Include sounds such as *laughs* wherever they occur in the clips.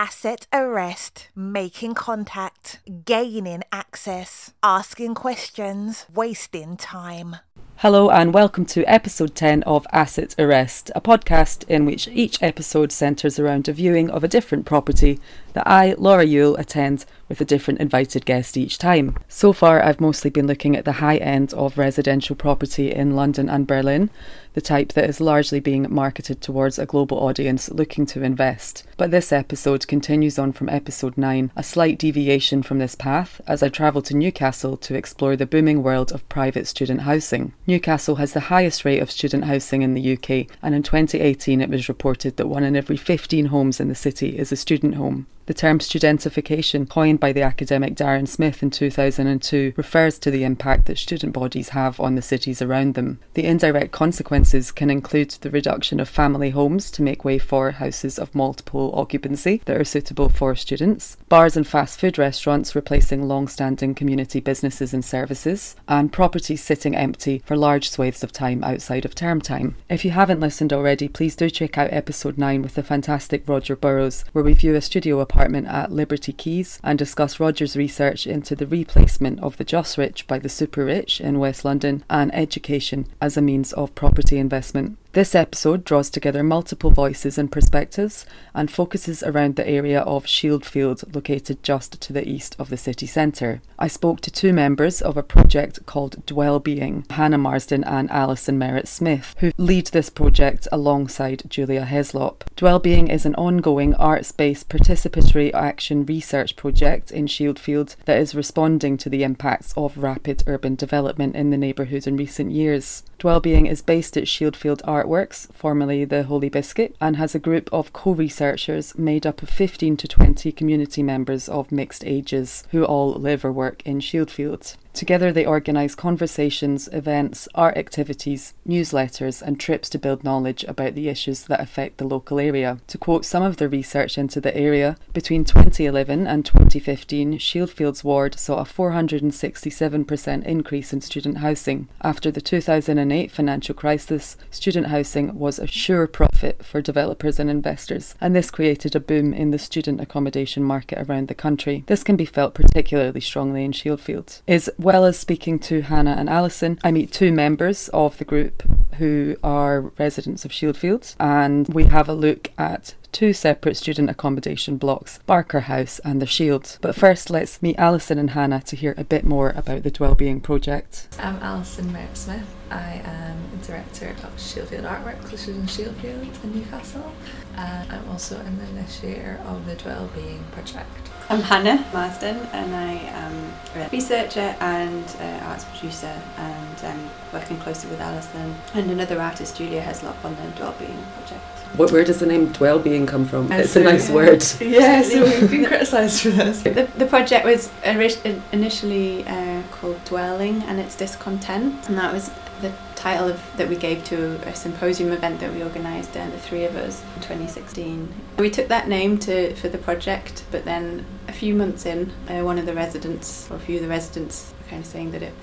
asset arrest, making contact, gaining access, asking questions, wasting time. Hello, and welcome to episode 10 of Asset Arrest, a podcast in which each episode centres around a viewing of a different property that I, Laura Yule, attend with a different invited guest each time. So far, I've mostly been looking at the high end of residential property in London and Berlin, the type that is largely being marketed towards a global audience looking to invest. But this episode continues on from episode 9, a slight deviation from this path, as I travel to Newcastle to explore the booming world of private student housing. Newcastle has the highest rate of student housing in the UK, and in 2018 it was reported that one in every 15 homes in the city is a student home. The term studentification, coined by the academic Darren Smith in 2002, refers to the impact that student bodies have on the cities around them. The indirect consequences can include the reduction of family homes to make way for houses of multiple occupancy that are suitable for students, bars and fast food restaurants replacing long standing community businesses and services, and properties sitting empty for large swathes of time outside of term time. If you haven't listened already, please do check out episode 9 with the fantastic Roger Burrows, where we view a studio apartment apartment at Liberty Keys and discuss Roger's research into the replacement of the just rich by the super rich in West London and education as a means of property investment. This episode draws together multiple voices and perspectives and focuses around the area of Shieldfield, located just to the east of the city centre. I spoke to two members of a project called Dwell Being, Hannah Marsden and Alison Merritt Smith, who lead this project alongside Julia Heslop. Dwell Being is an ongoing arts based participatory action research project in Shieldfield that is responding to the impacts of rapid urban development in the neighbourhood in recent years. Dwell Being is based at Shieldfield Art Artworks, formerly the Holy Biscuit, and has a group of co researchers made up of 15 to 20 community members of mixed ages who all live or work in Shieldfield. Together, they organise conversations, events, art activities, newsletters, and trips to build knowledge about the issues that affect the local area. To quote some of the research into the area, between 2011 and 2015, Shieldfields ward saw a 467% increase in student housing. After the 2008 financial crisis, student housing was a sure profit for developers and investors, and this created a boom in the student accommodation market around the country. This can be felt particularly strongly in Shieldfields. Is well as speaking to Hannah and Alison, I meet two members of the group who are residents of Shieldfields, and we have a look at two separate student accommodation blocks, Barker House and The Shield. But first, let's meet Alison and Hannah to hear a bit more about the Dwellbeing project. I'm Alison Merritt Smith. I am a director of Shieldfield Artworks, which is in Shieldfield in Newcastle. And I'm also an initiator of the Dwellbeing project. I'm Hannah Marsden and I am a researcher and uh, arts producer and um, working closely with Alison and another artist, Julia Heslop, on the Dwellbeing project. What, where does the name Dwellbeing come from? it's a nice word. *laughs* Yeah, so we've been *laughs* criticised for this. The, the project was initially uh, called Dwelling and it's Discontent and that was the title of, that we gave to a symposium event that we organised, uh, the three of us, in 2016. We took that name to for the project, but then a few months in, uh, one of the residents, or a few of the residents, were kind of saying that it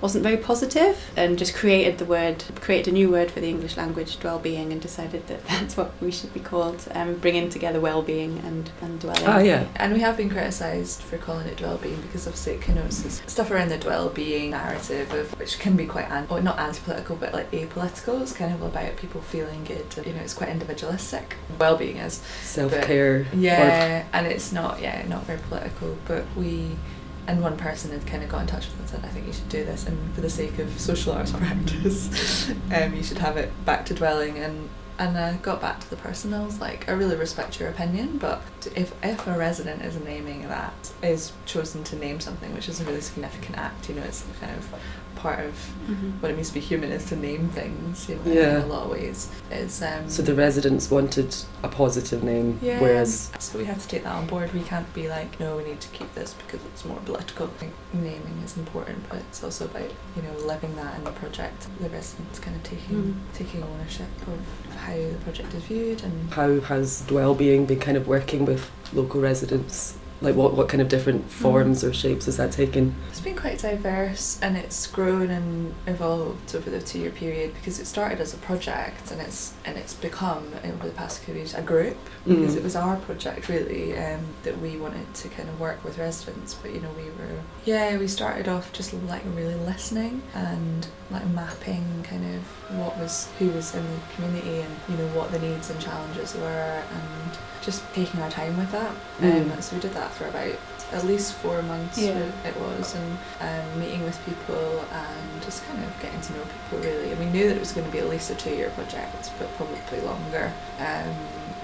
wasn't very positive and just created the word, created a new word for the English language, dwell-being, and decided that *laughs* that's what we should be called, um, bringing together well-being and, and dwelling. Oh, yeah. And we have been criticised for calling it dwell-being because obviously it connotes stuff around the dwell-being narrative, of, which can be quite, an, or not anti-political, but like apolitical. It's kind of about people feeling good. You know, it's quite individualistic. Well-being is. Self-care. Yeah, and it's not, yeah, not very political, but we and one person had kind of got in touch with us and said, I think you should do this, and for the sake of social arts *laughs* practice, um, you should have it back to dwelling. And and I got back to the person. I was like, I really respect your opinion, but if if a resident is naming that, is chosen to name something, which is a really significant act, you know, it's kind of part of mm-hmm. what it means to be human is to name things you know, yeah. in a lot of ways is um, so the residents wanted a positive name yeah, whereas so we have to take that on board we can't be like no we need to keep this because it's more political I think naming is important but it's also about you know living that in the project the residents kind of taking mm. taking ownership of how the project is viewed and how has Dwell Being been kind of working with local residents Like what, what kind of different forms or shapes has that taken? It's been quite diverse and it's grown and evolved over the two year period because it started as a project and it's and it's become over the past few years a group because Mm. it was our project really um, that we wanted to kind of work with residents but you know we were yeah we started off just like really listening and like mapping kind of what was who was in the community and you know what the needs and challenges were and just taking our time with that um, Mm. so we did that for about at least four months Yeah. it was and um, meeting with people and just kind of getting to know people really and we knew that it was going to be at least a two year project but probably longer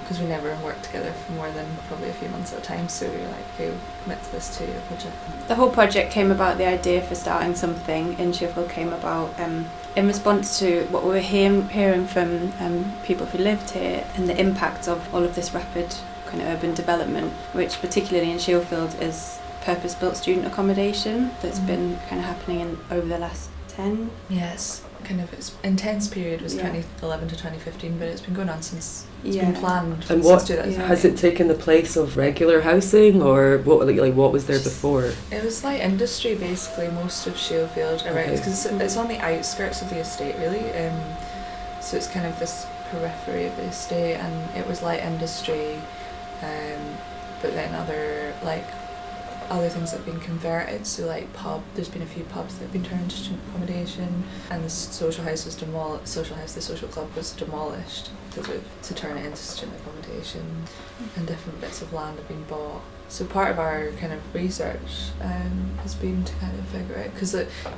because we never worked together for more than probably a few months at a time so we were like okay we'll commit to this two year project The whole project came about, the idea for starting something in Shieldfield came about um, in response to what we were hearing, hearing from um, people who lived here and the impact of all of this rapid kind of urban development, which particularly in Shieldfield is purpose-built student accommodation that's Mhm. been kind of happening in over the last 10 yes kind of its intense period was Yeah. 2011 to 2015 but it's been going on since it's Yeah. been planned And what 2009. has it taken the place of regular housing, or what like, like what was there Just- before? It was like industry basically, most of Shieldfield around Okay. because it's, it's on the outskirts of the estate really. Um, so it's kind of this periphery of the estate, and it was light industry, um, but then other like other things that have been converted. So like pub, there's been a few pubs that have been turned into student accommodation, and the social house was demolished. Social house, the social club was demolished because to turn it into student accommodation, and different bits of land have been bought. So part of our kind of research um, has been to kind of figure out because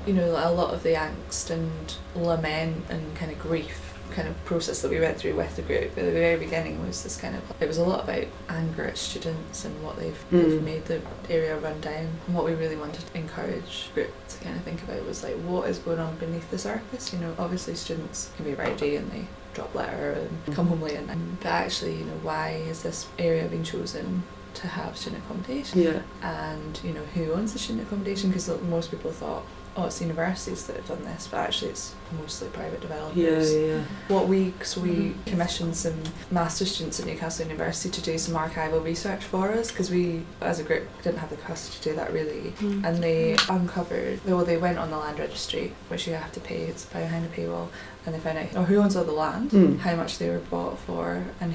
you know a lot of the angst and lament and kind of grief kind of process that we went through with the group at the very beginning was this kind of it was a lot about anger at students and what they've, Mm. they've made the area run down. And what we really wanted to encourage group to kind of think about was like what is going on beneath the surface? You know obviously students can be rowdy and they drop litter and come home late at night but actually you know why is this area being chosen to have student accommodation? Yeah. and you know who owns the student accommodation? Because most people thought oh it's universities that have done this but actually it's mostly private developers yeah, yeah. what we so we Mhm. commissioned some master students at Newcastle University to do some archival research for us because we as a group didn't have the capacity to do that really and they uncovered well they went on the land registry which you have to pay it's behind a paywall and they found out oh, who owns all the land Mm. how much they were bought for and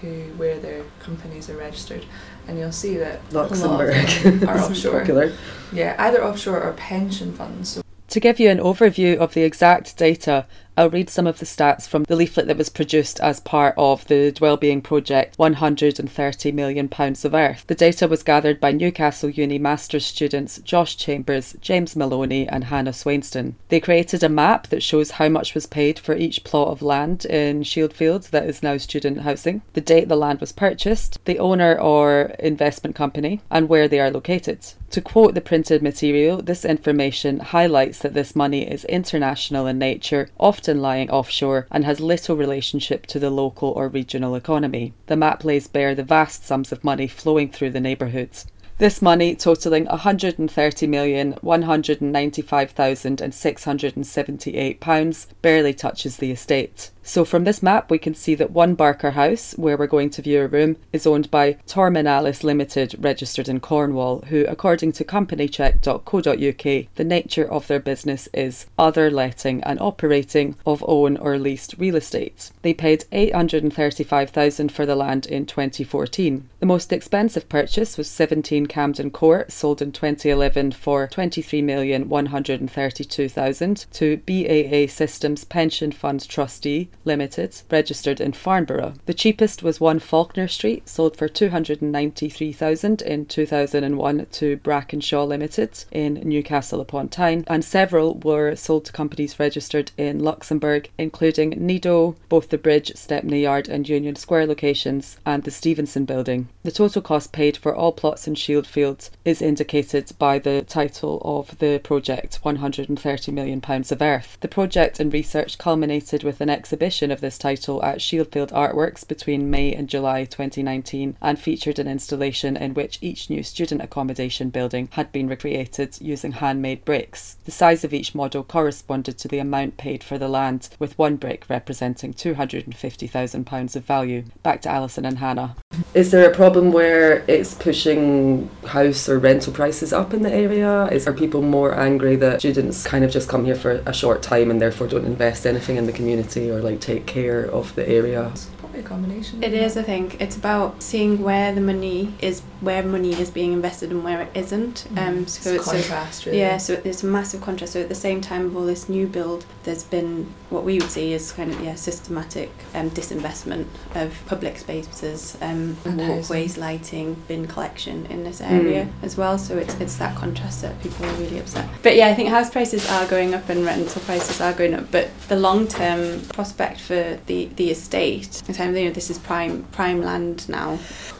who where their companies are registered and you'll see that a lot of Luxembourg. them are *laughs* offshore Popular. yeah either offshore or pension funds so To give you an overview of the exact data, I'll read some of the stats from the leaflet that was produced as part of the Dwellbeing Project £130 million of Earth. The data was gathered by Newcastle Uni Masters students Josh Chambers, James Maloney, and Hannah Swainston. They created a map that shows how much was paid for each plot of land in Shieldfield that is now student housing, the date the land was purchased, the owner or investment company, and where they are located. To quote the printed material, this information highlights that this money is international in nature, often lying offshore, and has little relationship to the local or regional economy. The map lays bare the vast sums of money flowing through the neighbourhoods. This money, totalling £130,195,678, barely touches the estate. So from this map, we can see that one Barker House, where we're going to view a room, is owned by Torminalis Limited, registered in Cornwall, who, according to companycheck.co.uk, the nature of their business is other letting and operating of own or leased real estate. They paid 835,000 for the land in 2014. The most expensive purchase was 17 Camden Court, sold in 2011 for 23,132,000 to BAE Systems Pension Fund Trustee Limited, registered in Farnborough. The cheapest was 1 Faulkner Street, sold for 293,000 in 2001 to Brackenshaw Limited in Newcastle upon Tyne, and several were sold to companies registered in Luxembourg, including Nido, both the Bridge, Stepney Yard, and Union Square locations, and the Stephenson building. The total cost paid for all plots in Shieldfield is indicated by the title of the project £130 million of Earth. The project and research culminated with an exhibition exhibition of this title at Shieldfield Artworks between May and July 2019 and featured an installation in which each new student accommodation building had been recreated using handmade bricks. The size of each model corresponded to the amount paid for the land, with one brick representing £250,000 of value. Back to Alison and Hannah. Is there a problem where it's pushing house or rental prices up in the area? Is are people more angry that students kind of just come here for a short time and therefore don't invest anything in the community or like take care of the area? Probably a combination. It is, I think. It's about seeing where the money is, where money is being invested and where it isn't. Um, so it's it's a- contrast, really. Yeah, so there's a massive contrast. So at the same time of all this new build, there's been what we would see is kind of yeah systematic um, disinvestment of public spaces, um, walkways, lighting, bin collection in this area as well. So it's it's that contrast that people are really upset. But yeah, I think house prices are going up and rental prices are going up. But the long term prospect for the the estate, the time you know this is prime prime land now.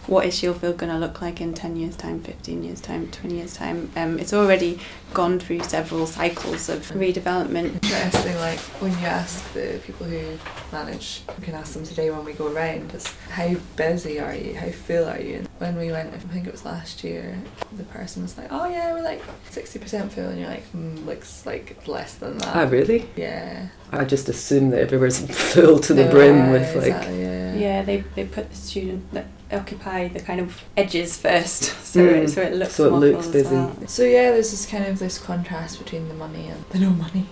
What is Shieldfield going to look like in 10 years' time, 15 years' time, 20 years' time? Um, it's already gone through several cycles of redevelopment. Interesting, like when you ask the people who manage, you can ask them today when we go around, is how busy are you? How full are you? And when we went, I think it was last year, the person was like, oh yeah, we're like 60% full. And you're like, mm, looks like less than that. Ah, really? Yeah. I just assume that everywhere's *laughs* full to the No, brim yeah, with like. exactly, yeah. Yeah, they, they put the student that occupy the kind of edges first, *laughs* so Mm. it, so it looks So it more looks busy. well. So yeah, there's this kind of this contrast between the money and the *laughs* no money,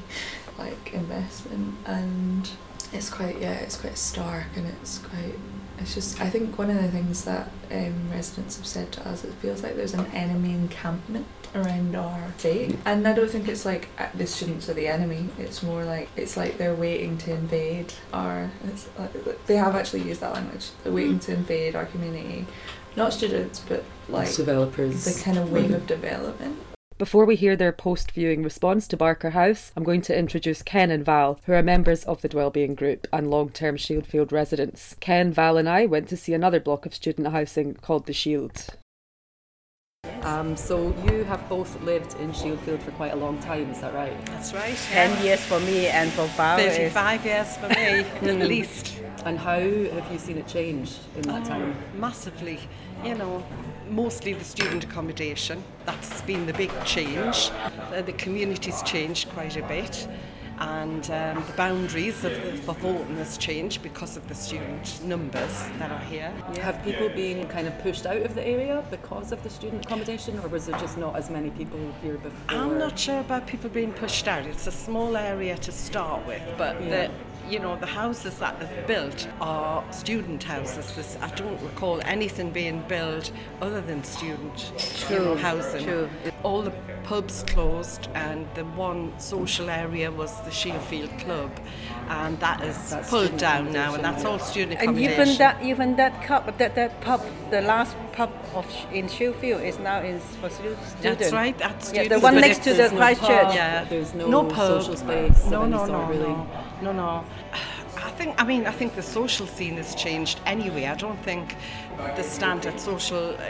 like investment, and it's quite yeah, it's quite stark and it's quite. It's just I think one of the things that um, residents have said to us, it feels like there's an enemy encampment around our state, and I don't think it's like uh, the students are the enemy. It's more like it's like they're waiting to invade our. It's, like, they have actually used that language. They're waiting to invade our community, not students, but like developers. the kind of wave of development. Before we hear their post viewing response to Barker House, I'm going to introduce Ken and Val, who are members of the Dwellbeing Group and long term Shieldfield residents. Ken, Val, and I went to see another block of student housing called The Shield. Um, so you have both lived in Shieldfield for quite a long time, is that right? That's right. 10 years for me and for is 35 years for me, *laughs* at the least. And how have you seen it change in that time? Massively. You know, mostly the student accommodation. That's been the big change. Uh, the community's changed quite a bit. And um, the boundaries of the, for voting has changed because of the student numbers that are here. Have people been kind of pushed out of the area because of the student accommodation, or was there just not as many people here before? I'm not sure about people being pushed out. It's a small area to start with, but the you know the houses that they've built are student houses. This, I don't recall anything being built other than student you know, housing. true. All the pubs closed, and the one social area was the Shieldfield Club, and that is That's pulled down now, and that's all student and even that even that cup that that pub the last pub of in Shieldfield is now is for students. That's right. That's Yeah, the one next to the There's no Christchurch. Yeah. There's no, no pub. social space. No, no, no, really. no, no, no. *sighs* I think. I mean, I think the social scene has changed anyway. I don't think the standard social. Uh,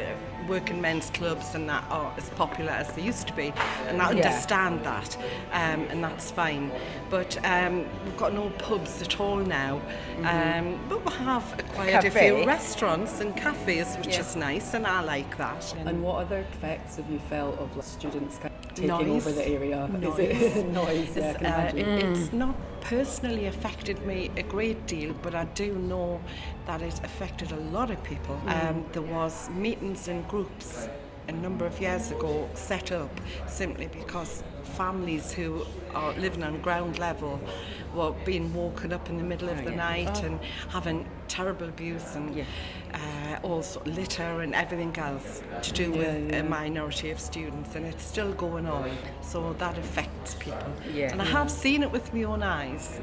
Working men's clubs and that are as popular as they used to be, and I Yeah. understand that, um, and that's fine. But um, we've got no pubs at all now. Um, but we have acquired a few restaurants and cafes, which Yeah. is nice, and I like that. And what other effects have you felt of like, students taking Noise. over the area? Noise. Is it *laughs* noise? Yeah, I can uh, imagine. it- it's not personally affected me a great deal, but I do know that it affected a lot of people. Um, there was meetings in groups a number of years ago set up simply because families who are living on ground level were being woken up in the middle of the night and having terrible abuse and uh, also litter and everything else to do with a minority of students and it's still going on so that affects people Yeah. and I have seen it with my own eyes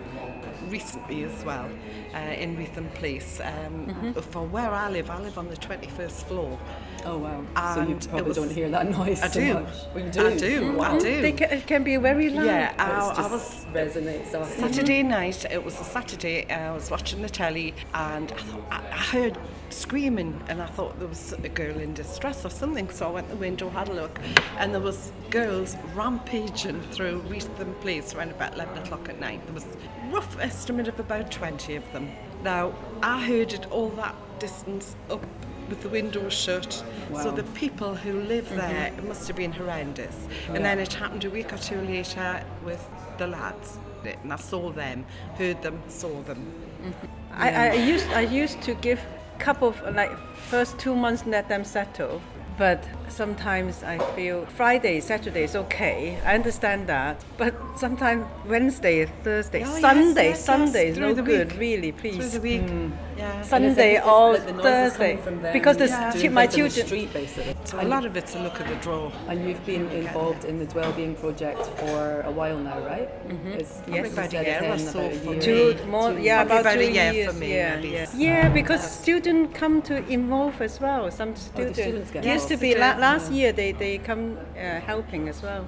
recently as well uh, in Wretham Place um, for where I live I live on the 21st floor oh wow! so you probably was- don't hear that noise. I so do. much. Do. I do I do They ca- it can be very loud. yeah I, I was resonates off. Saturday night, it was a Saturday, I was watching the telly and I, thought, I I heard screaming, and I thought there was a girl in distress or something. So I went to the window, had a look, and there was girls rampaging through Wretham Place around about 11 o'clock at night. There was a rough estimate of about 20 of them. Now, I heard it all that distance up with the windows shut. So the people who live mm-hmm. there, it must have been horrendous. And then it happened a week or two later with the lads. And I saw them, heard them, saw them. I, I used I used to give couple of like first two months let them settle, but sometimes I feel Friday, Saturday is okay. I understand that, but sometimes Wednesday, Thursday, Oh, Sunday, yes, yes, Sunday is through no good. week. Really, Through please. the week. Yeah. Sunday or like the Thursday, from them because the Yeah. doing my things the children. street basically. A lot of it's a look at the draw. And you've been involved in the Dwellbeing project for a while now, right? Mm-hmm. It's, Yes. About a year or so for. Two Two- more, two- yeah, Probably about, about a two year years. for me, yeah, yeah. yeah, because students come to involve as well. Some students, students get used to be Yes, la- last year they, they come uh, helping as well,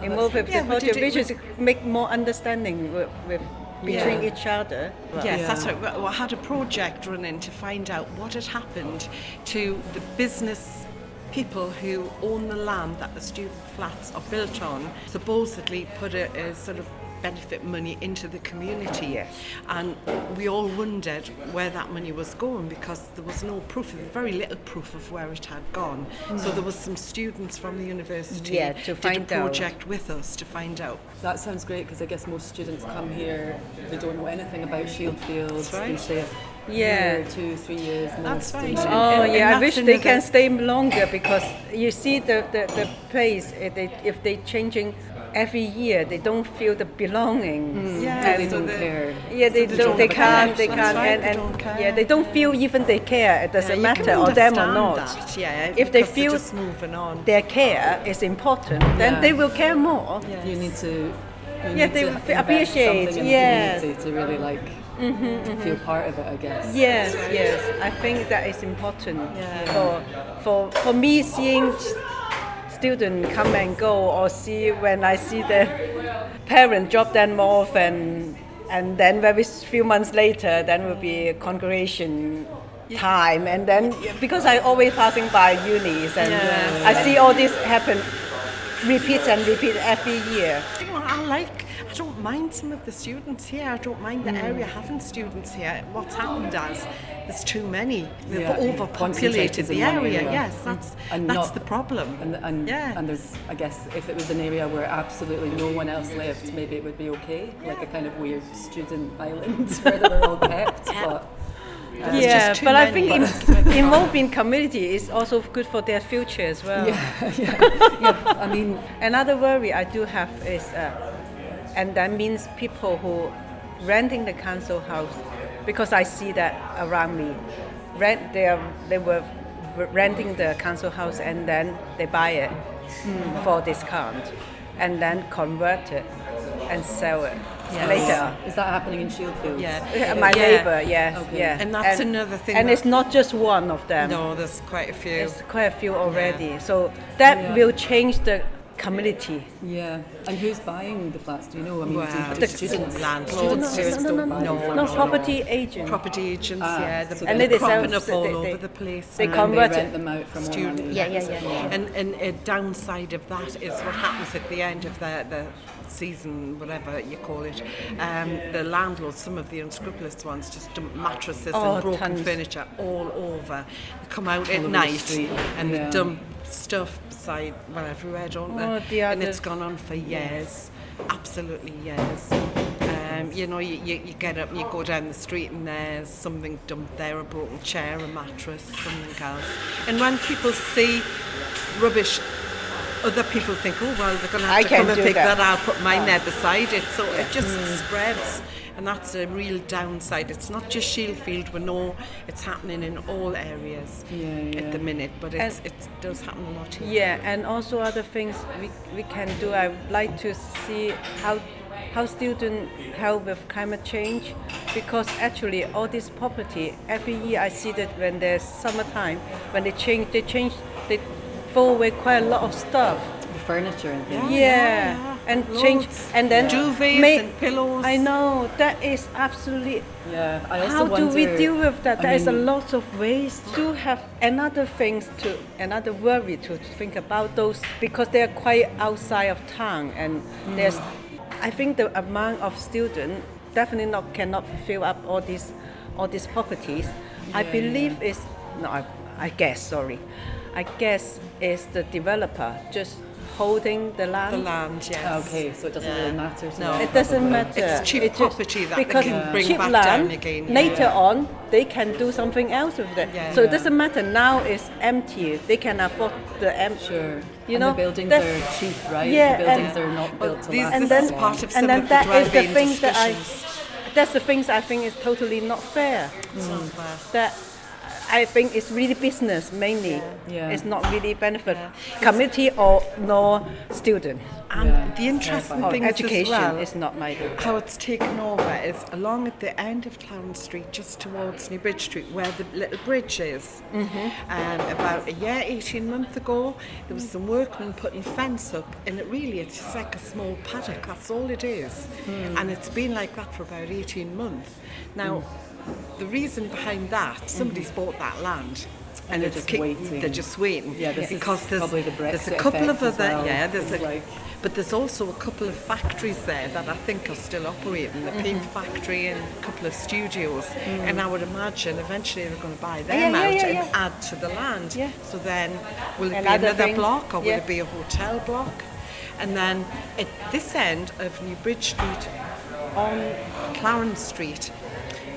Oh, involve with Yeah, the we did project, it which is make more understanding with, with between Yeah. each other. Yes, Yeah. that's right. Well, I had a project running to find out what had happened to the business people who own the land that the student flats are built on. Supposedly put a, a sort of benefit money into the community. Yes. And we all wondered where that money was going because there was no proof, very little proof of where it had gone. So there was some students from the university Yeah, to did find a out. project with us to find out. That sounds great because I guess most students come here, they don't know anything about Shieldfields. That's right. They stay Yeah. year, two, three years. That's most, right. Oh And- and yeah, I wish they can stay longer because you see the, the, the place if they if they changing every year they don't feel the belonging. Hmm. Yeah, they don't care. Yeah, they, they don't, don't they can't, they can't, That's right, and, they don't care. yeah, they don't feel even they care. It doesn't Yeah, matter or them or not. that, yeah, If they feel just moving on. their care is important, then Yeah. they will care more. Yes. You need to. You Yeah, need they to will appreciate, something in yes. the community to really like mm-hmm, mm-hmm. feel part of it, I guess. Yes, yes, I think that is important Yeah. for for for me seeing students come and go or see when I see the parent drop them off and and then very few months later then will be a congregation time and then because I always passing by unis and Yes. I see all this happen repeat and repeat every year. You I like, I don't mind some of the students here. I don't mind Mm. the area having students here. What's happened is there's too many. They've Yeah, overpopulated the area. area. Yes, that's And that's not- the problem. And, and, Yeah. and there's, I guess, if it was an area where absolutely no one else lived, maybe it would be okay, like a kind of weird student *laughs* island where they were all *laughs* kept. But uh, yeah, just too but I many. think in, *laughs* involving community is also good for their future as well. yeah, I mean, Another worry I do have is, uh, and that means people who renting the council house, because I see that around me, rent they are they were renting the council house and then they buy it hmm. for discount, and then convert it and sell it later. is that happening in Shieldfield? Yeah. My Yeah. neighbor, yeah, Okay. yeah, And that's another thing And it's not just one of them. No, there's quite a few. There's quite a few already. So that Yeah. will change the community. Yeah. And who's buying the flats? Do you know? I mean, Well, the students, landlords. students no, no, don't no, buy no, no, No, no. property agent. Property agents, Ah, yeah, so they're, they- they're And they cropping sell- up they- all they- over they- the place. they and And convert they it. rent them out for more student. Yeah, yeah, yeah, yeah. And, and a downside of that is what happens at the end of the, the season, whatever you call it. Um, the landlords, some of the unscrupulous ones, just dump mattresses Oh, and broken tons. furniture all over. They come out at the night street, and yeah. they dump stuff beside, well, everywhere, don't they? Oh, the and it's gone on for years, absolutely years. Um, you know, you, you, you get up you go down the street and there's something dumped there, a broken chair, a mattress, something else. And when people see rubbish, other people think, oh, well, they're going to have I to come and pick that. that, I'll put mine there beside it. So it just mm. spreads. And that's a real downside. It's not just Shieldfield, we know it's happening in all areas Yeah, at the minute, but it's, And- it does happen a lot here. Yeah, and also other things we, we can do. I would like to see how how students help with climate change because actually all this property every year I see that when there's summertime when they change they change they throw away quite a lot of stuff. The furniture and things. Yeah, and change and then Duvets make- and pillows. I know that is absolutely. Yeah, I also How do we deal with that? I There is a lot of ways to have another things to another worry to think about those because they are quite outside of town and there's. I think the amount of students definitely not cannot fill up all these all these properties. I believe is no, I, I guess sorry, I guess is the developer just holding the land. The land, yes. Okay, so it doesn't really matter to No. them. It doesn't matter. It's cheap It just- property that they because can bring cheap back land, down again, Later yeah. on, they can do something else with it. Yeah. so it doesn't matter. Now it's empty. They can afford the empty. Sure. You and know, the buildings are cheap, right? Yeah, the buildings and- are not Well, built to these- last. and this then is part of some and then of the that is the driving thing that I. That's the things I think is totally not fair. It's not fair. That I think it's really business mainly. Yeah. It's not really benefit community or no student. And Yeah. the interesting Or thing education is as well, is not my how it's taken over is along at the end of Clarence Street, just towards New Bridge Street, where the little bridge is. Mm-hmm. Um, about a year, 18 months ago, there was some workmen putting fence up, and it really it's just like a small paddock. That's all it is, hmm. and it's been like that for about 18 months. Now, hmm. The reason behind that, somebody's bought that land. And they're just kick- waiting. They're just waiting. Yeah, because there's, probably the there's a couple of other well. yeah. There's a, like- but there's also a couple of factories there that I think are still operating. The paint Mm-hmm. factory and a couple of studios. And I would imagine eventually they're going to buy them Mm. yeah, out yeah, and yeah. add to the land. Yeah. So then, will it Another be another thing, block or will it be a hotel block? And then at this end of New Bridge Street, on Clarence Street,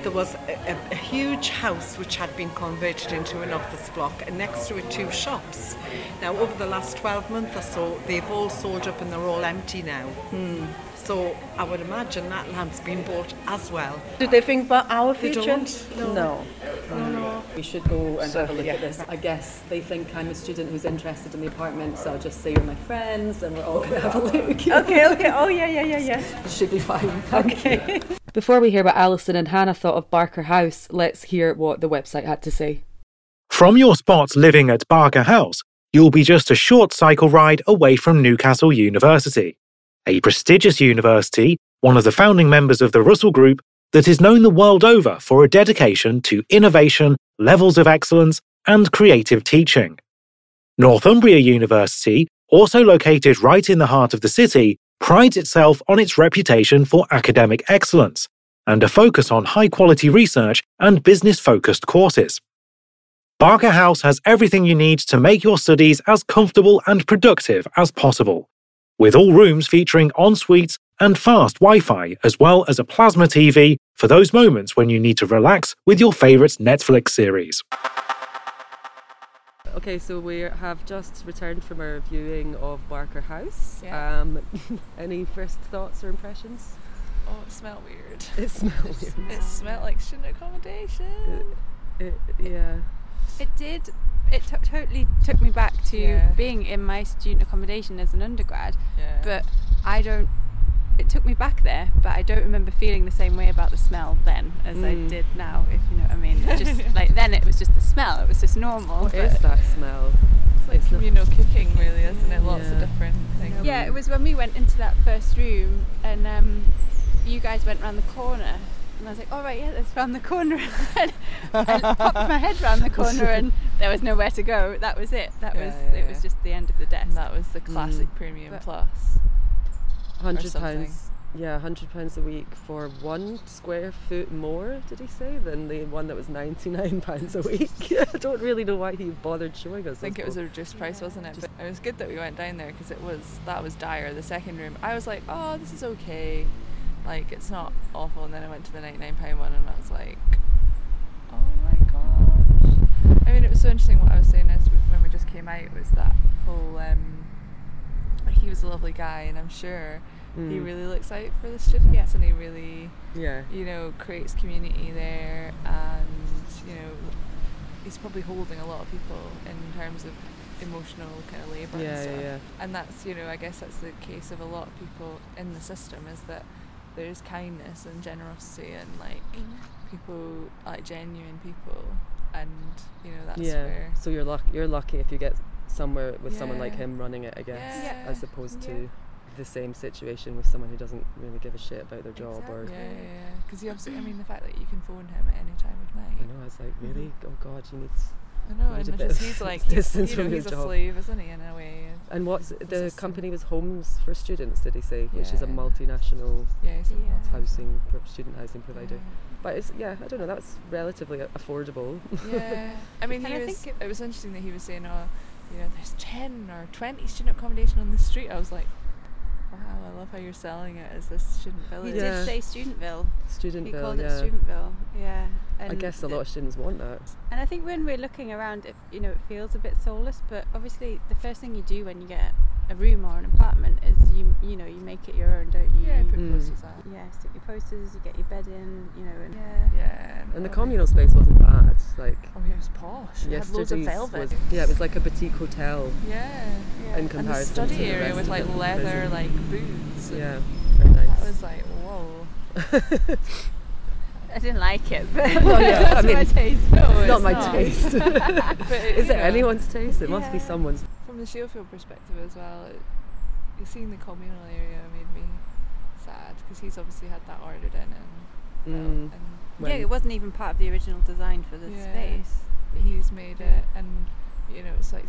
there was a, a, huge house which had been converted into an office block, and next to it, two shops. Now, over the last 12 months or so, they've all sold up and they're all empty now. Hmm. So, I would imagine that land's been bought as well. Do they think about our They future? don't, no. no. We should go and have a look yeah. at this. I guess they think I'm a student who's interested in the apartment, so I'll just say you're my friends and we're all going to have a look. *laughs* Okay, okay. Oh, yeah, yeah, yeah, yeah. *laughs* should be fine. Okay. Before we hear what Alison and Hannah thought of Barker House, let's hear what the website had to say. From your spot living at Barker House, you'll be just a short cycle ride away from Newcastle University, a prestigious university, one of the founding members of the Russell Group, that is known the world over for a dedication to innovation, levels of excellence, and creative teaching. Northumbria University, also located right in the heart of the city, prides itself on its reputation for academic excellence and a focus on high quality research and business focused courses. Barker House has everything you need to make your studies as comfortable and productive as possible, with all rooms featuring en suites and fast Wi Fi, as well as a plasma TV for those moments when you need to relax with your favourite Netflix series. Okay, so we have just returned from our viewing of Barker House. Yeah. Um, *laughs* any first thoughts or impressions? Oh, it smelled weird. It smells *laughs* weird. It smelled like student accommodation. It, yeah. It did. It t- totally took me back to Yeah. being in my student accommodation as an undergrad, Yeah. but I don't. It took me back there, but I don't remember feeling the same way about the smell then as I Mm. did now. If you know what I mean. Just *laughs* like then it was just the smell. It was just normal. What but- is that smell? it's like it's not- communal cooking, really, isn't it? Lots Yeah. of different things. Yeah, it was when we went into that first room and um, you guys went around the corner. And I was like, all right, yeah, that's round the corner. *laughs* and I popped my head round the corner and there was nowhere to go. That was it. That Yeah, was yeah, it was just the end of the desk. And that was the mm. classic premium But- plus. Hundred pounds. Yeah, hundred pounds a week for one square foot more. Did he say than the one that was ninety nine *laughs* pounds a week? *laughs* I don't really know why he bothered showing us. I think it was a reduced price, wasn't it? But it was good that we went down there because it was that was dire. The second room, I was like, oh, this is okay, like it's not awful. And then I went to the ninety nine pound one, and I was like, oh my gosh. I mean, it was so interesting. What I was saying is when we just came out was that whole. Um, he was a lovely guy, and I'm sure he Mm. really looks out for the students, and he really Yeah. you know, creates community there, and you know, he's probably holding a lot of people in terms of emotional kind of labour Yeah, and yeah, stuff. yeah. And that's you know, I guess that's the case of a lot of people in the system is that there's kindness and generosity and like mm-hmm. people like genuine people, and you know that's yeah. where So you're luck you're lucky if you get somewhere with someone like him running it, I guess, Yeah. as opposed Yeah. to the same situation with someone who doesn't really give a shit about their job or. Yeah, yeah, yeah. Because you obviously, I mean, the fact that you can phone him at any time of night. I know, I was like, really? Mm-hmm. Oh God, you need. I know, need and a it's just he's *laughs* like he's, distance you know, from your he's a job. slave, isn't he, in a way? And what's the company was Homes for Students? Did he say, which is a multinational Yeah, he's Yeah. housing student housing provider. Yeah. But it's yeah, I don't know. That's relatively affordable. Yeah, *laughs* I mean, And he I was. think It, was interesting that he was saying, "Oh, you know, there's ten or twenty student accommodation on the street." I was like, "Wow, I love how you're selling it as this student He village." Yeah. did say Studentville. He Studentville, called yeah. it Studentville. Yeah. I guess a lot of students want that. And I think when we're looking around, it you know it feels a bit soulless. But obviously, the first thing you do when you get a room or an apartment is you you know you make it your own, don't you? Yeah, put Mm. posters out. Yeah, stick your posters, you get your bed in, you know, and yeah. Yeah, And the oh, communal space wasn't bad. Like Oh, yeah, it was posh. It had loads of velvet. was yeah, it was like a boutique hotel Yeah. in And the comparison study to the area with like leather, prison. like booths. and Yeah, very nice. That was like whoa. *laughs* I didn't like it, but *laughs* Well, yeah, *laughs* I mean, my taste. No, it's not it's my not. taste. But it- Is you it know, anyone's taste? It must be someone's. From the Shieldfield perspective as well, it, you seeing the communal area made me sad because he's obviously had that ordered in and, built Mm. and yeah, it wasn't even part of the original design for the Yeah. space. he's made it and you know it's like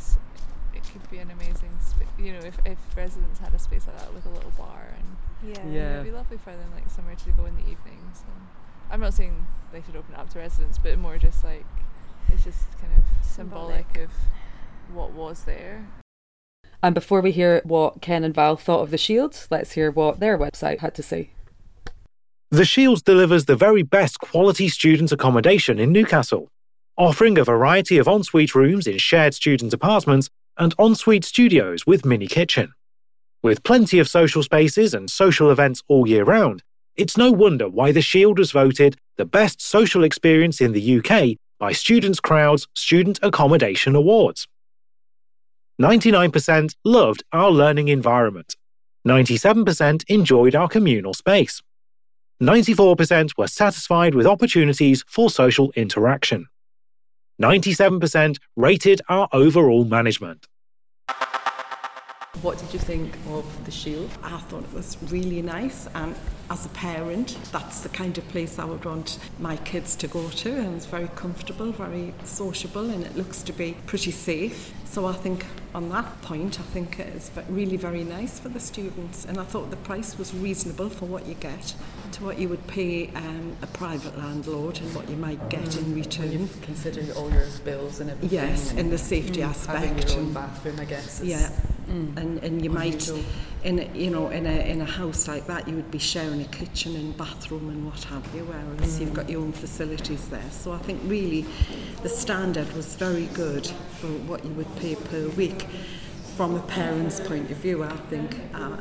it could be an amazing spa- you know if, if residents had a space like that with a little bar and Yeah. Yeah. it'd be lovely for them like somewhere to go in the evenings and I'm not saying they should open it up to residents but more just like it's just kind of symbolic, Symbolic. of what was there And before we hear what Ken and Val thought of the Shield, let's hear what their website had to say. The Shields delivers the very best quality student accommodation in Newcastle, offering a variety of ensuite rooms in shared student apartments and ensuite studios with mini kitchen. With plenty of social spaces and social events all year round, it's no wonder why the Shield was voted the best social experience in the UK by Students' Crowd's Student Accommodation Awards. 99% loved our learning environment. 97% enjoyed our communal space. 94% were satisfied with opportunities for social interaction. 97% rated our overall management. What did you think of the Shield? I thought it was really nice, and as a parent, that's the kind of place I would want my kids to go to. And it's very comfortable, very sociable, and it looks to be pretty safe. So I think on that point, I think it's really very nice for the students. And I thought the price was reasonable for what you get to what you would pay um, a private landlord and what you might get in mm. return. Considering all your bills and everything. Yes, and the safety aspect. Having your own bathroom, I guess. yeah, mm. and and you might unusual. in you know in a in a house like that you would be sharing a kitchen and bathroom and what have you whereas mm. you've got your own facilities there so I think really the standard was very good for what you would pay per week From a parent's point of view, I think uh,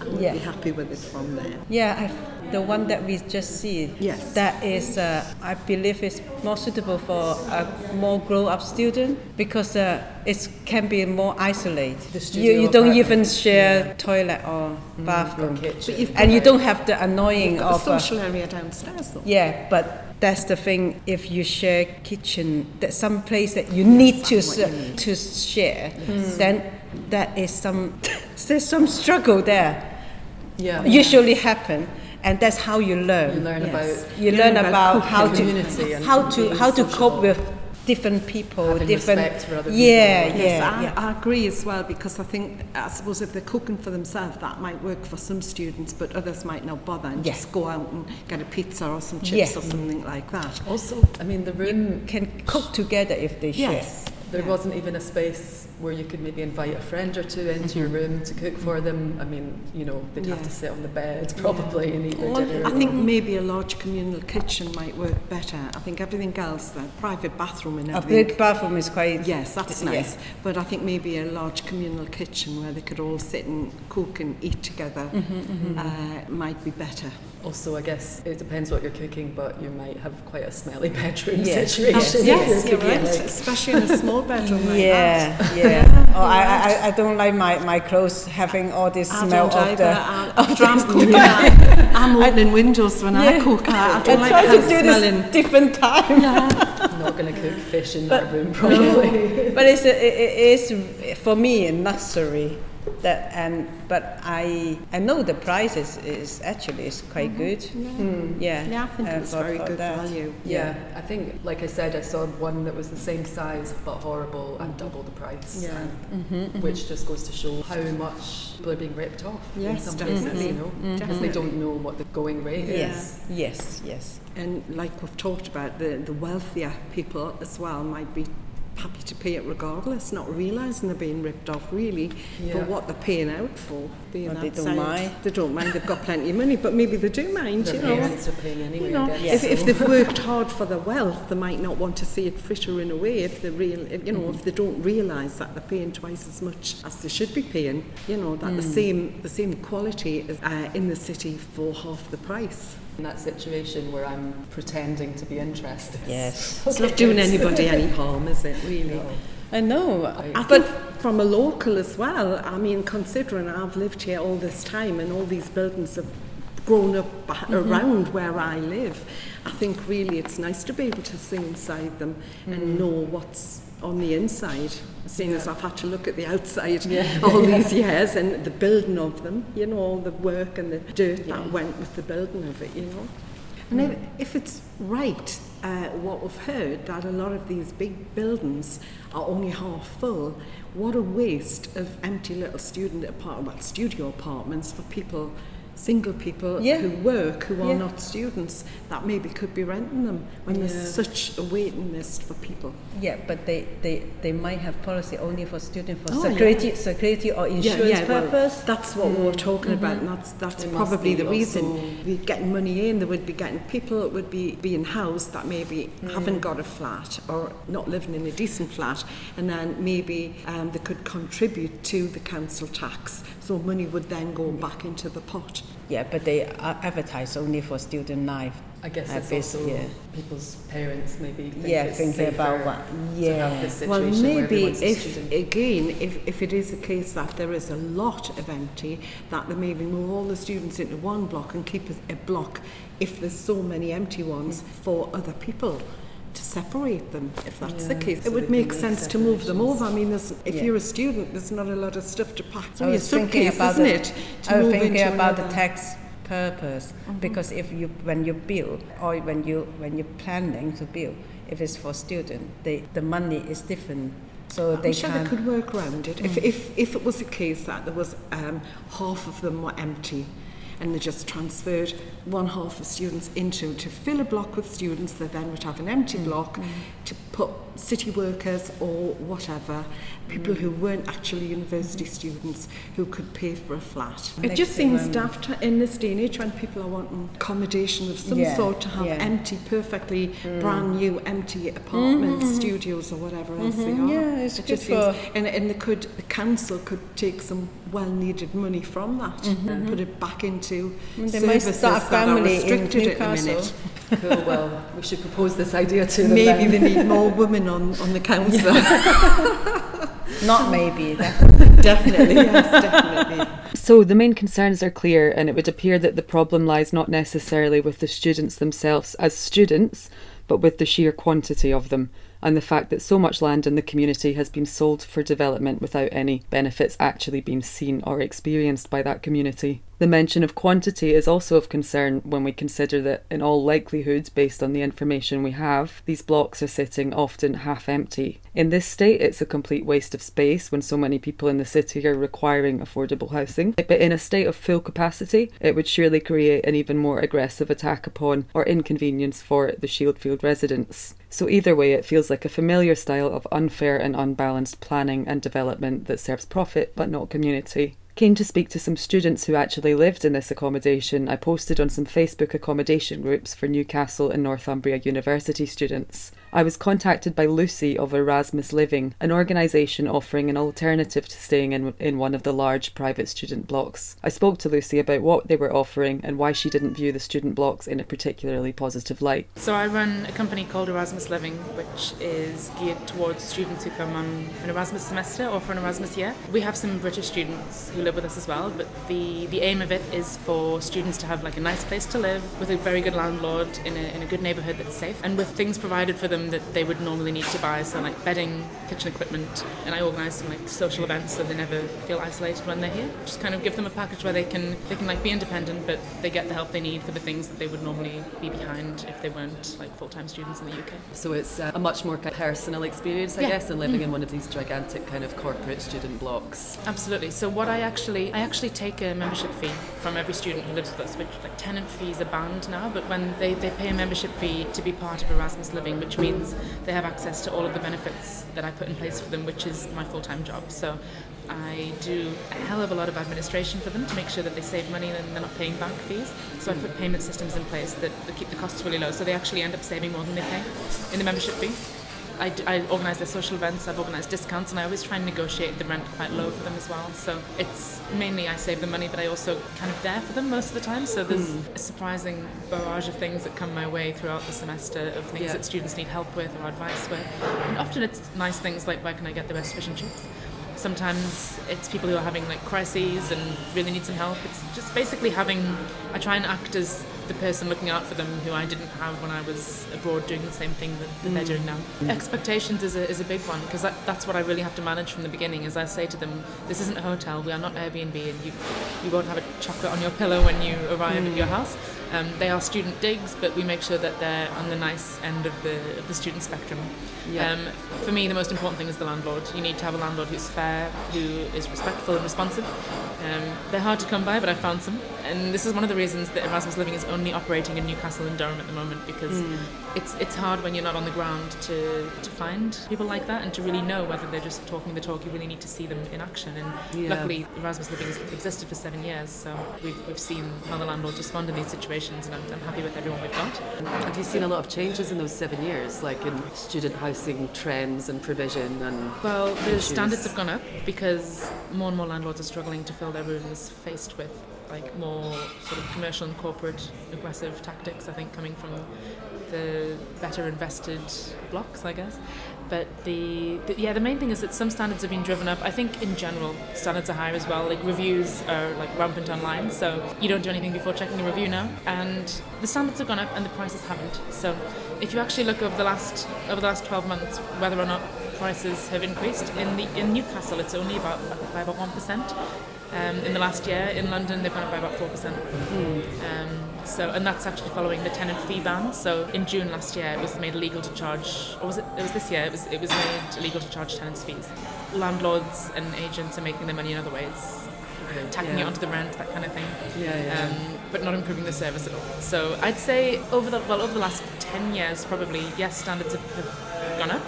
I would Yeah. be happy with it from there. Yeah, I, the one that we just see. Yes. That is, uh, I believe, is more suitable for a more grown-up student because uh, it can be more isolated. You, you don't apartment. even share toilet or bathroom, kitchen. But and you don't have the annoying got of. the uh, social area downstairs, though. yeah, but that's the thing. If you share kitchen, that's some place that you need to you need. to share, then that is some there's some struggle there. Yeah. Usually happen, and that's how you learn. You learn Yes. about You You learn learn about about how to how to how to cope with different people, Having different. respect for other yeah, people. yeah, Yes, I, yeah. I agree as well because I think, I suppose, if they're cooking for themselves, that might work for some students, but others might not bother and Yeah. just go out and get a pizza or some chips Yeah. or something like that. Also, I mean, the room. Can cook together if they share. Yes, there yeah. wasn't even a space where you could maybe invite a friend or two into mm-hmm. your room to cook for mm-hmm. them. I mean, you know, they'd yeah. have to sit on the bed probably yeah. and eat their well, dinner. I think maybe a large communal kitchen might work better. I think everything else, the private bathroom and everything. A big bathroom is quite... Yes, that's nice. Yeah. But I think maybe a large communal kitchen where they could all sit and cook and eat together mm-hmm, mm-hmm. Uh, might be better. Also, I guess it depends what you're cooking, but you might have quite a smelly *laughs* bedroom Yes. situation. Yes, cooking, right, like- especially in a small bedroom like that. Yeah, *laughs* yeah. oh, I, I, I don't like my, my clothes having all this I smell of the. I- cooking, I, *laughs* I'm opening windows when I cook. I, I I don't like try to do smelling. this different time. I'm not going to cook fish in that room, probably. but it's a, it, it is for me a luxury That and but I I know the price is, is actually is quite mm-hmm. good. Hmm. Yeah. Yeah, I think uh, it's for- very for good that. value. Yeah, I think, like I said, I saw one that was the same size but horrible and double the price. Yeah. and- Which just goes to show how much people are being ripped off in Yes, some cases, definitely. you know, because they don't know what the going rate is. Yes. Yes. Yes. And like we've talked about, the, the wealthier people as well might be happy to pay it regardless, not realising they're being ripped off really Yeah. for what they're paying out for. Being But they don't mind. They don't mind. They've got plenty of money, but maybe they do mind. Their you know. parents are paying anyway. You know, guess, if, if they've worked hard for their wealth, they might not want to see it frittering away. If they real, if, you know, if they don't realise that they're paying twice as much as they should be paying, you know, that the same the same quality is uh, in the city for half the price. In that situation where I'm pretending to be interested. Yes. *laughs* It's not doing anybody any harm, is it? Really. No. I know. I think from a local as well, I mean, considering I've lived here all this time and all these buildings have grown up ba- mm-hmm. around where I live, I think really it's nice to be able to see inside them and mm-hmm. know what's on the inside, seeing as I've had to look at the outside *laughs* all these *laughs* years and the building of them, you know, all the work and the dirt that went with the building of it, you know. And if, if it's right, uh, what we've heard, that a lot of these big buildings are only half full, what a waste of empty little student apartment, studio apartments for people, single people Yeah. who work, who are Yeah. not students, that maybe could be renting them when Yeah. there's such a waiting list for people. Yeah, but they, they, they might have policy only for students for Oh, security security or insurance well, purpose. that's what we were talking about, and that's that's It probably the reason. We're getting money in, they would be getting people that would be being housed that maybe Mm. haven't got a flat or not living in a decent flat, and then maybe um, they could contribute to the council tax, so money would then go back into the pot. Yeah, but they advertise only for student life. I guess it's bas- also yeah. people's parents maybe think Yeah, thinking about safer what- yeah. Well, maybe if, again, if, if it is a case that there is a lot of empty, that they maybe move all the students into one block and keep a, a block, if there's so many empty ones, for other people to separate them, if that's the case. so it would make make sense to move them over. I mean, if Yeah. you're a student, there's not a lot of stuff to pack. It's I only a suitcase, about isn't the- it? To I was thinking into about the tax purpose because if you when you build or when you when you're planning to build, if it's for student, they, the money is different. So I'm they sure can they could work around it. If, if, if it was a case that there was um, half of them were empty and they just transferred one half of students into to fill a block with students, they then would have an empty mm, block mm. to put city workers or whatever, people mm. who weren't actually university students who could pay for a flat. It just seems one- daft in this day and age when people are wanting accommodation of some Yeah, sort to have yeah. empty, perfectly brand new empty apartments, mm-hmm. studios or whatever else they mm-hmm. are. Yeah, it's It good just seems- and, and they could, the council could take some well-needed money from that and put it back into Mm-hmm. They might services start a that are family in restricted at the minute. Cool, *laughs* well, we should propose this idea to them. Maybe then. they need *laughs* more women on, on the council. *laughs* not maybe that definitely, yes, definitely. So the main concerns are clear, and it would appear that the problem lies not necessarily with the students themselves as students, but with the sheer quantity of them, and the fact that so much land in the community has been sold for development without any benefits actually being seen or experienced by that community. The mention of quantity is also of concern when we consider that, in all likelihood, based on the information we have, these blocks are sitting often half empty. In this state, it's a complete waste of space when so many people in the city are requiring affordable housing. But in a state of full capacity, it would surely create an even more aggressive attack upon or inconvenience for the Shieldfield residents. So, either way, it feels like a familiar style of unfair and unbalanced planning and development that serves profit but not community. Keen to speak to some students who actually lived in this accommodation, I posted on some Facebook accommodation groups for Newcastle and Northumbria University students. I was contacted by Lucy of Erasmus Living, an organisation offering an alternative to staying in, in one of the large private student blocks. I spoke to Lucy about what they were offering and why she didn't view the student blocks in a particularly positive light. So I run a company called Erasmus Living, which is geared towards students who come on an Erasmus semester or for an Erasmus year. We have some British students who live with us as well, but the, the aim of it is for students to have like a nice place to live with a very good landlord in a, in a good neighbourhood that's safe and with things provided for them them that they would normally need to buy, so like bedding, kitchen equipment, and I organise some like social events so they never feel isolated when they're here. Just kind of give them a package where they can they can like be independent, but they get the help they need for the things that they would normally be behind if they weren't like full time students in the UK. So it's uh, a much more kind of personal experience, I Yeah. guess, than living Mm. in one of these gigantic kind of corporate student blocks. Absolutely. So what I actually I actually take a membership fee from every student who lives with us, which like tenant fees are banned now, but when they, they pay a membership fee to be part of Erasmus Living, which means they have access to all of the benefits that I put in place for them, which is my full time job. So I do a hell of a lot of administration for them to make sure that they save money and they're not paying bank fees. So I put payment systems in place that, that keep the costs really low, so they actually end up saving more than they pay in the membership fee. I, I organise their social events, I've organised discounts, and I always try and negotiate the rent quite low for them as well. So it's mainly I save the money, but I also kind of there for them most of the time. So there's Hmm. a surprising barrage of things that come my way throughout the semester of things Yeah. that students need help with or advice with. And often it's nice things like where can I get the best fish and chips. Sometimes it's people who are having like crises and really need some help. It's just basically having. I try and act as the person looking out for them who I didn't have when I was abroad doing the same thing that, that they're Mm. doing now. Mm. Expectations is a, is a big one because that, that's what I really have to manage from the beginning. Is I say to them, this isn't a hotel. We are not Airbnb, and you you won't have a chocolate on your pillow when you arrive at your Mm. house. Um, they are student digs, but we make sure that they're on the nice end of the of the student spectrum. Yeah. Um, for me, the most important thing is the landlord. You need to have a landlord who's fair, who is respectful and responsive. Um, they're hard to come by, but I found some. And this is one of the reasons that Erasmus Living is only operating in Newcastle and Durham at the moment because Mm. it's it's hard when you're not on the ground to, to find people like that and to really know whether they're just talking the talk. You really need to see them in action. And Yeah. luckily, Erasmus Living has existed for seven years, so we've, we've seen how the landlords respond in these situations, and I'm, I'm happy with everyone we've got. Have you seen a lot of changes in those seven years, like in student housing trends and provision and? Well, the issues? standards have gone up because more and more landlords are struggling to fill their rooms faced with like more sort of commercial and corporate aggressive tactics, I think, coming from the better invested blocks, I guess. But the, the yeah, the main thing is that some standards have been driven up. I think in general standards are higher as well. Like reviews are like rampant online, so you don't do anything before checking a review now. And the standards have gone up and the prices haven't. So if you actually look over the last over the last 12 months, whether or not prices have increased in the in Newcastle, it's only about by about one percent. Um, in the last year, in London, they've gone up by about four percent. Um, so, and that's actually following the tenant fee ban. So, in June last year, it was made illegal to charge, or was it? It was this year. It was it was made illegal to charge tenants fees. Landlords and agents are making their money in other ways, tacking yeah. it onto the rent, that kind of thing. Yeah, yeah. Um, but not improving the service at all. So, I'd say over the well over the last ten years, probably yes, standards have, have gone up.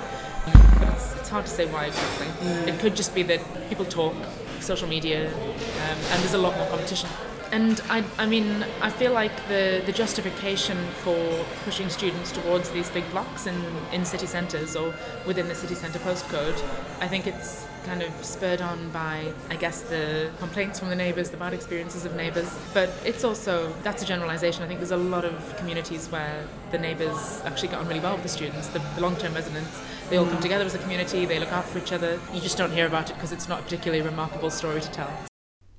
But it's, it's hard to say why exactly. It could just be that people talk, social media, um, and there's a lot more competition. And I, I mean, I feel like the, the justification for pushing students towards these big blocks in, in city centres or within the city centre postcode, I think it's kind of spurred on by, I guess, the complaints from the neighbours, the bad experiences of neighbours. But it's also, that's a generalisation. I think there's a lot of communities where the neighbours actually get on really well with the students, the, the long term residents. They all come mm. together as a community, they look out for each other. You just don't hear about it because it's not a particularly remarkable story to tell.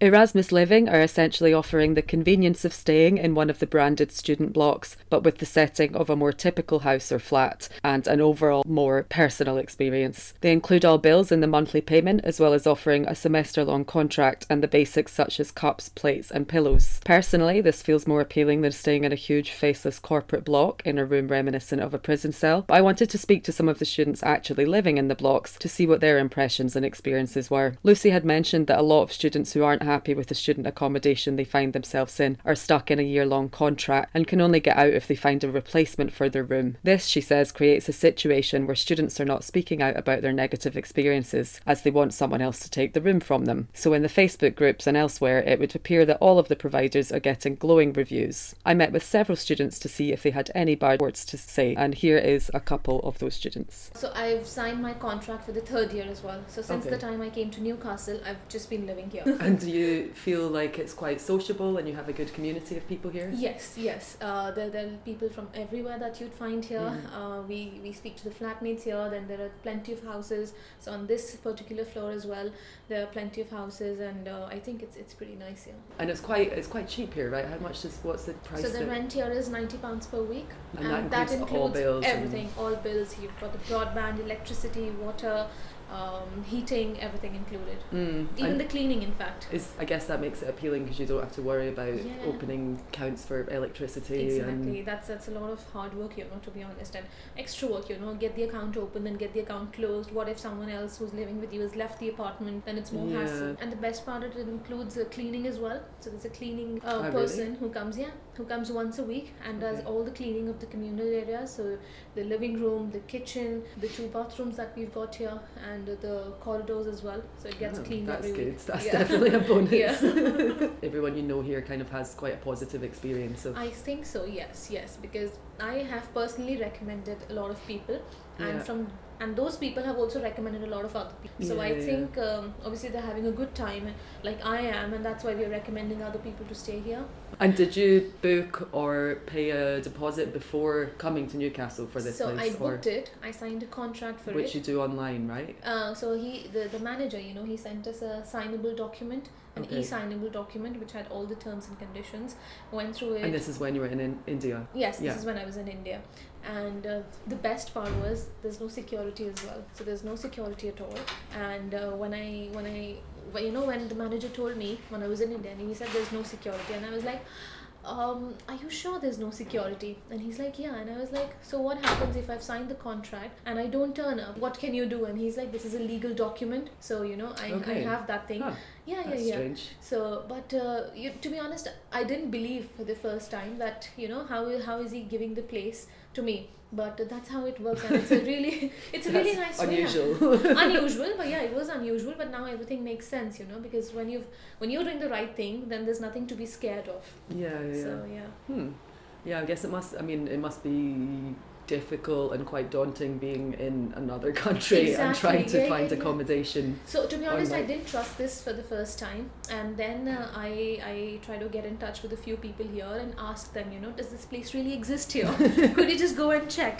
Erasmus Living are essentially offering the convenience of staying in one of the branded student blocks, but with the setting of a more typical house or flat and an overall more personal experience. They include all bills in the monthly payment, as well as offering a semester long contract and the basics such as cups, plates, and pillows. Personally, this feels more appealing than staying in a huge faceless corporate block in a room reminiscent of a prison cell. But I wanted to speak to some of the students actually living in the blocks to see what their impressions and experiences were. Lucy had mentioned that a lot of students who aren't happy with the student accommodation they find themselves in are stuck in a year long contract and can only get out if they find a replacement for their room. This, she says, creates a situation where students are not speaking out about their negative experiences as they want someone else to take the room from them. So in the Facebook groups and elsewhere, it would appear that all of the providers are getting glowing reviews. I met with several students to see if they had any bad words to say, and here is a couple of those students. So I've signed my contract for the third year as well. So since Okay. the time I came to Newcastle, I've just been living here. *laughs* And you you feel like it's quite sociable and you have a good community of people here? Yes, yes. Uh, there, there are people from everywhere that you'd find here. Mhm. Uh, we, we speak to the flatmates here, then there are plenty of houses. So, on this particular floor as well, there are plenty of houses, and uh, I think it's it's pretty nice here. And it's quite it's quite cheap here, right? How much is what's the price? So, the that- rent here is £90 per week, And that includes all bills and- everything, all bills. You've got the broadband, electricity, water, um, heating, everything included. Mm, Even and the cleaning, in fact. is I guess that makes it appealing because you don't have to worry about Yeah. opening counts for electricity Exactly. and That's that's a lot of hard work, you know, to be honest, and extra work, you know. Get the account open, then get the account closed. What if someone else who's living with you has left the apartment? Then it's more Yeah. hassle. And the best part of it includes uh, cleaning as well. So there's a cleaning uh, Oh, really? person who comes, yeah, who comes once a week and does all the cleaning of the communal areas. So the living room, the kitchen, the two bathrooms that we've got here, and the corridors as well. So it gets Oh, cleaned That's every good. week. That's Yeah. definitely a bonus. *laughs* *laughs* *laughs* Everyone you know here kind of has quite a positive experience of I think so, yes, yes, because I have personally recommended a lot of people, and Yeah. from and those people have also recommended a lot of other people. So Yeah, I think um, obviously they're having a good time, like I am, and that's why we're recommending other people to stay here. And did you book or pay a deposit before coming to Newcastle for this so I place, or booked it. I signed a contract for which it. Which you do online, right? Uh, so he, the, the manager, you know, he sent us a signable document, an Okay. e-signable document, which had all the terms and conditions. Went through it. And this is when you were in, in India. Yes, this Yeah. is when I was in India. And uh, the best part was there's no security as well. So there's no security at all. And uh, when I when I well, you know when the manager told me when I was in India and he said there's no security and I was like um, are you sure there's no security? And he's like, yeah. And I was like, so what happens if I've signed the contract and I don't turn up? What can you do? And he's like, this is a legal document. So, you know, I, Okay. I have that thing. Huh, yeah, yeah, That's yeah. strange. So, but uh, you, to be honest, I didn't believe for the first time that you know how how is he giving the place to me. But that's how it works, and it's a really *laughs* it's a really nice unusual. *laughs* unusual, but yeah, it was unusual. But now everything makes sense, you know, because when you've when you're doing the right thing, then there's nothing to be scared of. Yeah, yeah. yeah. So yeah. Hmm. Yeah, I guess it must. I mean, it must be difficult and quite daunting being in another country and trying to yeah, find yeah, yeah. accommodation. So to be honest, I didn't trust this for the first time, and then uh, I I tried to get in touch with a few people here and ask them, you know, does this place really exist here? *laughs* Could you just go and check?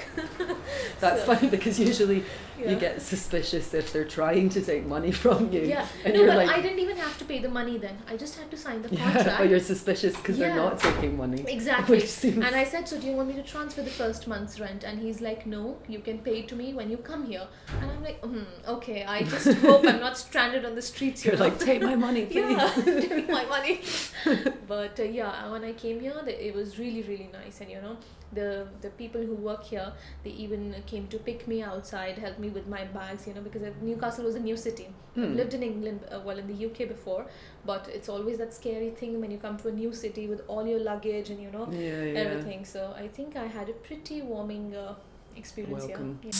*laughs* That's So, funny because usually you get suspicious if they're trying to take money *laughs* from you. Yeah, And no, but like, I didn't even have to pay the money then. I just had to sign the contract. yeah, but you're suspicious because they're not taking money. Exactly. Which seems And I said, So, do you want me to transfer the first month's rent? And he's like, No, you can pay it to me when you come here. And I'm like, mm, Okay, I just hope I'm not stranded on the streets. You you're know? like, take my money, *laughs* please. *laughs* Yeah, me my money. *laughs* but uh, yeah, when I came here, it was really, really nice. And you know, the the people who work here, they even came to pick me outside, help me with my bags. You know, because Newcastle was a new city. I've Hmm. lived in England, uh, well, in the UK before, but it's always that scary thing when you come to a new city with all your luggage and you know Yeah, yeah. everything. So I think I had a pretty warming uh, experience Welcome. here. Yeah.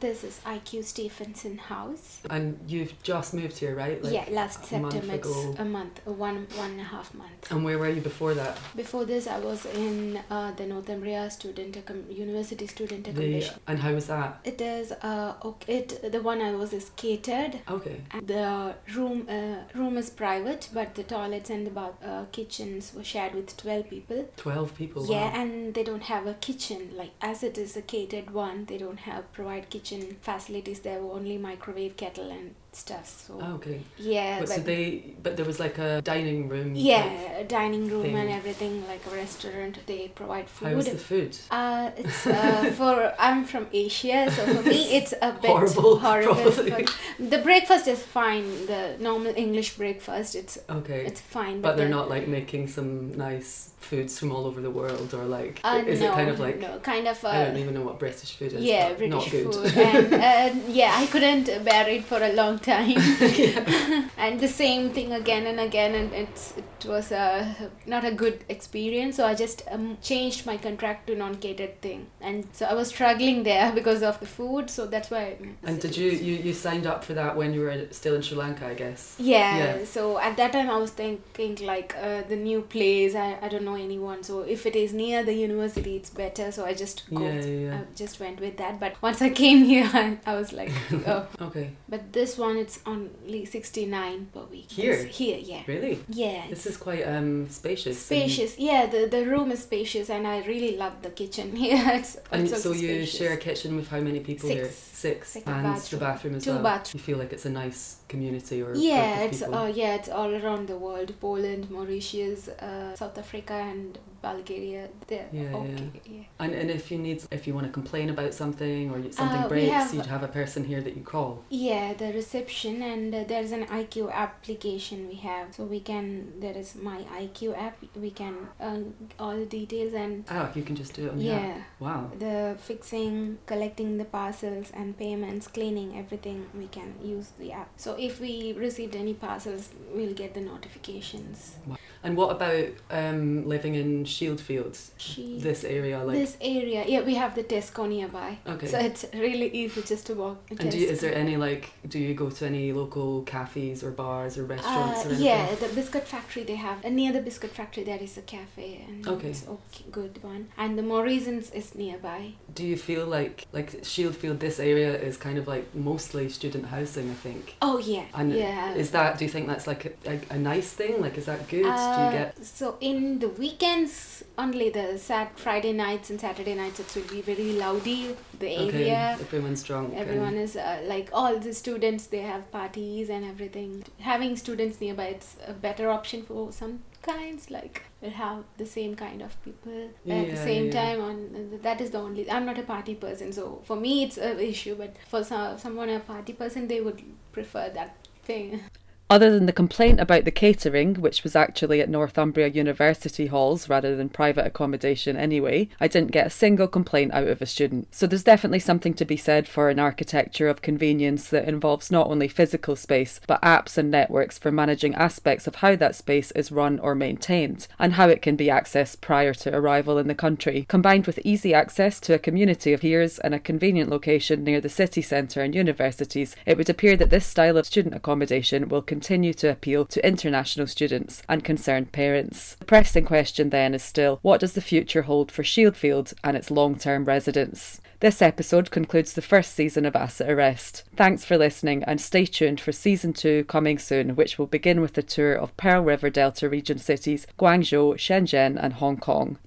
This is IQ Stephenson House. And you've just moved here, right? Like yeah, last September. It's a month, one one and a half month. And where were you before that? Before this, I was in uh, the Northumbria Student Accom- University Student The, Accommodation. and how was that? It is uh okay. It the one I was is catered. Okay. And The room uh, room is private, but the toilets and the bath, uh, kitchens were shared with twelve people. 12 people. Yeah, wow. and they don't have a kitchen. Like as it is a catered one, they don't have provide kitchen facilities. There were only microwave, kettle, and stuff. So Oh, okay. yeah, But so they, but there was like a dining room. yeah, a dining room thing. and everything like a restaurant. They provide food. How was the food? Uh, it's uh, *laughs* for I'm from Asia, so for me it's a bit Horrible, horrible. *laughs* the breakfast is fine. The normal English breakfast, it's Okay. it's fine. but they're the- not like making some nice foods from all over the world or like Uh, is no, it kind of like no, kind of. Uh, I don't even know what British food is. yeah, British not good. food, and uh, yeah, I couldn't bear it for a long time. *laughs* *laughs* and the same thing again and again, and it's it was a not a good experience. So I just um, changed my contract to non-catered thing, and so I was struggling there *laughs* because of the food. So that's why. and did you, you you signed up for that when you were still in Sri Lanka, I guess? Yeah, Yeah. so at that time I was thinking like uh, the new place I, I don't know anyone so if it is near the university it's better so I just go Yeah, yeah, yeah. I just went with that but once I came here I, I was like oh Okay. but this one and it's only 69 per week. Here? This- here, yeah. Really? Yeah. This is quite um spacious. and- Spacious, yeah. The the room is spacious, and I really love the kitchen *laughs* here. it's, And it's so you spacious. share a kitchen with how many people here? Six. Six. And the bathroom. bathroom as Two well. bathroom. You feel like it's a nice community or Yeah, it's uh, yeah, it's all around the world. Poland, Mauritius, uh, South Africa, and Bulgaria. They're Yeah, yeah. okay. Yeah. and and if you need if you want to complain about something or something Uh, breaks, have- you'd have a person here that you call. Yeah, the reception and uh, there's an IQ application we have, so we can. There is my IQ app. We can uh, all the details and oh you can just do it on the yeah, app. Wow. the fixing, collecting the parcels and payments, cleaning everything. We can use the app. So if we received any parcels, we'll get the notifications. And what about um, living in Shieldfields? She- This area, like. this area, yeah, we have the Tesco nearby. Okay. So it's really easy just to walk. and do you, is there any like? Do you go to any local cafes or bars or restaurants Uh, or anything? yeah, the biscuit factory they have. Uh, near the biscuit factory there is a cafe and Okay. it's okay, good one. And the Morrisons is nearby. Do you feel like like Shieldfield? This area is kind of like mostly student housing, I think. Oh yeah, And yeah. is that? Do you think that's like a, a, a nice thing? Like, is that good? do Uh, you get? So in the weekends, only the Sat Friday nights and Saturday nights, it will be very loudy. The Okay, area. everyone's drunk. and- Everyone is uh, like all the students. They have parties and everything. Having students nearby, it's a better option for some kinds. Like we'll have the same kind of people at the same yeah. time. On that is the only. I'm not a party person, so for me it's an issue. But for some, someone a party person, they would prefer that thing. Other than the complaint about the catering, which was actually at Northumbria University halls rather than private accommodation anyway, I didn't get a single complaint out of a student. So there's definitely something to be said for an architecture of convenience that involves not only physical space, but apps and networks for managing aspects of how that space is run or maintained, and how it can be accessed prior to arrival in the country, combined with easy access to a community of peers and a convenient location near the city centre and universities, it would appear that this style of student accommodation will continue to appeal to international students and concerned parents. The pressing question then is still what does the future hold for Shieldfield and its long term residents? This episode concludes the first season of Asset Arrest. Thanks for listening and stay tuned for season two coming soon, which will begin with the tour of Pearl River Delta region cities Guangzhou, Shenzhen, and Hong Kong.